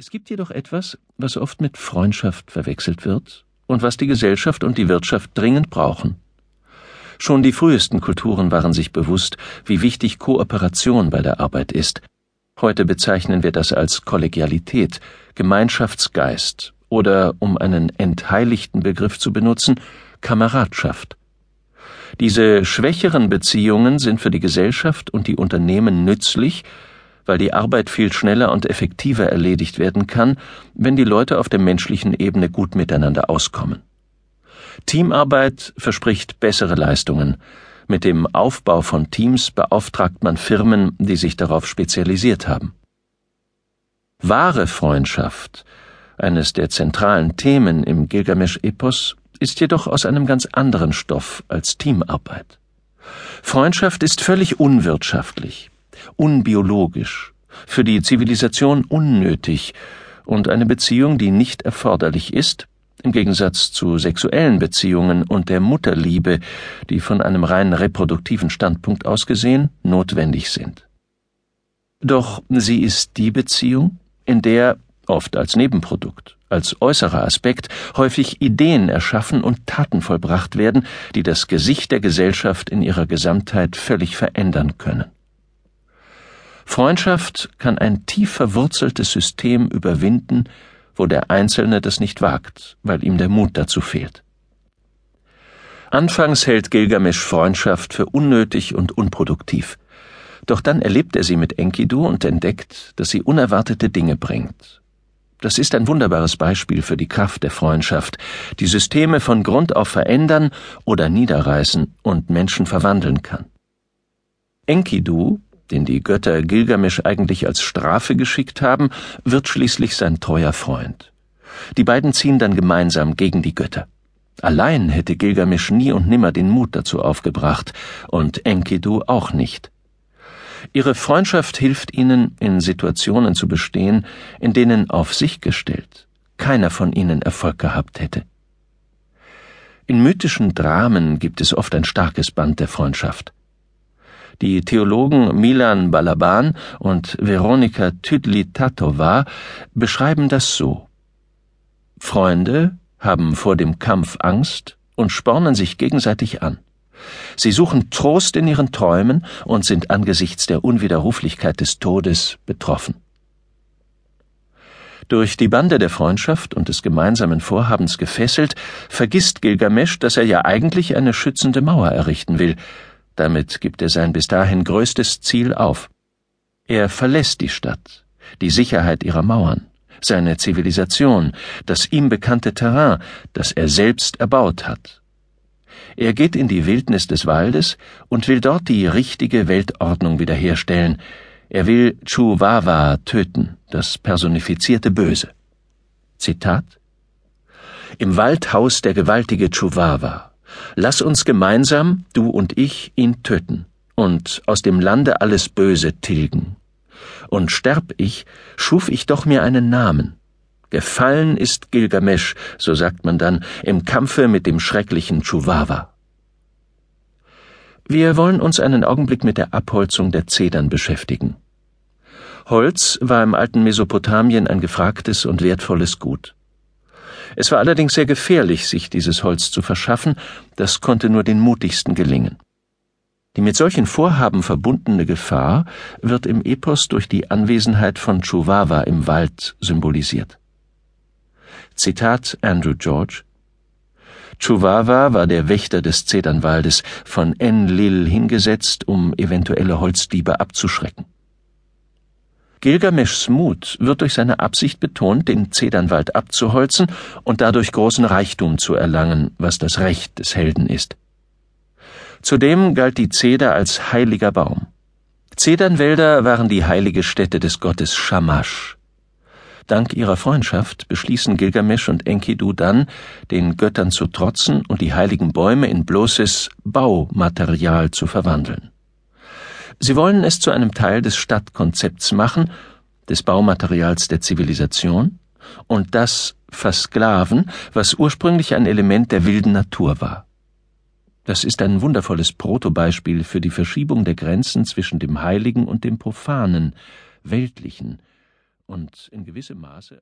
Es gibt jedoch etwas, was oft mit Freundschaft verwechselt wird und was die Gesellschaft und die Wirtschaft dringend brauchen. Schon die frühesten Kulturen waren sich bewusst, wie wichtig Kooperation bei der Arbeit ist. Heute bezeichnen wir das als Kollegialität, Gemeinschaftsgeist oder, um einen entheiligten Begriff zu benutzen, Kameradschaft. Diese schwächeren Beziehungen sind für die Gesellschaft und die Unternehmen nützlich, weil die Arbeit viel schneller und effektiver erledigt werden kann, wenn die Leute auf der menschlichen Ebene gut miteinander auskommen. Teamarbeit verspricht bessere Leistungen. Mit dem Aufbau von Teams beauftragt man Firmen, die sich darauf spezialisiert haben. Wahre Freundschaft, eines der zentralen Themen im Gilgamesch-Epos, ist jedoch aus einem ganz anderen Stoff als Teamarbeit. Freundschaft ist völlig unwirtschaftlich, unbiologisch, für die Zivilisation unnötig und eine Beziehung, die nicht erforderlich ist, im Gegensatz zu sexuellen Beziehungen und der Mutterliebe, die von einem rein reproduktiven Standpunkt aus gesehen notwendig sind. Doch sie ist die Beziehung, in der, oft als Nebenprodukt, als äußerer Aspekt, häufig Ideen erschaffen und Taten vollbracht werden, die das Gesicht der Gesellschaft in ihrer Gesamtheit völlig verändern können. Freundschaft kann ein tief verwurzeltes System überwinden, wo der Einzelne das nicht wagt, weil ihm der Mut dazu fehlt. Anfangs hält Gilgamesch Freundschaft für unnötig und unproduktiv. Doch dann erlebt er sie mit Enkidu und entdeckt, dass sie unerwartete Dinge bringt. Das ist ein wunderbares Beispiel für die Kraft der Freundschaft, die Systeme von Grund auf verändern oder niederreißen und Menschen verwandeln kann. Enkidu, den die Götter Gilgamesch eigentlich als Strafe geschickt haben, wird schließlich sein treuer Freund. Die beiden ziehen dann gemeinsam gegen die Götter. Allein hätte Gilgamesch nie und nimmer den Mut dazu aufgebracht, und Enkidu auch nicht. Ihre Freundschaft hilft ihnen, in Situationen zu bestehen, in denen auf sich gestellt keiner von ihnen Erfolg gehabt hätte. In mythischen Dramen gibt es oft ein starkes Band der Freundschaft. Die Theologen Milan Balaban und Veronika Tydli-Tatova beschreiben das so. Freunde haben vor dem Kampf Angst und spornen sich gegenseitig an. Sie suchen Trost in ihren Träumen und sind angesichts der Unwiderruflichkeit des Todes betroffen. Durch die Bande der Freundschaft und des gemeinsamen Vorhabens gefesselt, vergisst Gilgamesch, dass er ja eigentlich eine schützende Mauer errichten will, damit gibt er sein bis dahin größtes Ziel auf. Er verlässt die Stadt, die Sicherheit ihrer Mauern, seine Zivilisation, das ihm bekannte Terrain, das er selbst erbaut hat. Er geht in die Wildnis des Waldes und will dort die richtige Weltordnung wiederherstellen. Er will Chuwawa töten, das personifizierte Böse. Zitat Im Waldhaus der gewaltige Chuwawa, Lass uns gemeinsam, du und ich, ihn töten und aus dem Lande alles Böse tilgen. Und sterb ich, schuf ich doch mir einen Namen. Gefallen ist Gilgamesch, so sagt man dann, im Kampfe mit dem schrecklichen Chuwawa. Wir wollen uns einen Augenblick mit der Abholzung der Zedern beschäftigen. Holz war im alten Mesopotamien ein gefragtes und wertvolles Gut. Es war allerdings sehr gefährlich, sich dieses Holz zu verschaffen, das konnte nur den mutigsten gelingen. Die mit solchen Vorhaben verbundene Gefahr wird im Epos durch die Anwesenheit von Chuwawa im Wald symbolisiert. Zitat Andrew George Chuwawa war der Wächter des Zedernwaldes, von Enlil hingesetzt, um eventuelle Holzdiebe abzuschrecken. Gilgameschs Mut wird durch seine Absicht betont, den Zedernwald abzuholzen und dadurch großen Reichtum zu erlangen, was das Recht des Helden ist. Zudem galt die Zeder als heiliger Baum. Zedernwälder waren die heilige Stätte des Gottes Shamash. Dank ihrer Freundschaft beschließen Gilgamesch und Enkidu dann, den Göttern zu trotzen und die heiligen Bäume in bloßes Baumaterial zu verwandeln. Sie wollen es zu einem Teil des Stadtkonzepts machen, des Baumaterials der Zivilisation, und das versklaven, was ursprünglich ein Element der wilden Natur war. Das ist ein wundervolles Protobeispiel für die Verschiebung der Grenzen zwischen dem Heiligen und dem Profanen, Weltlichen und in gewissem Maße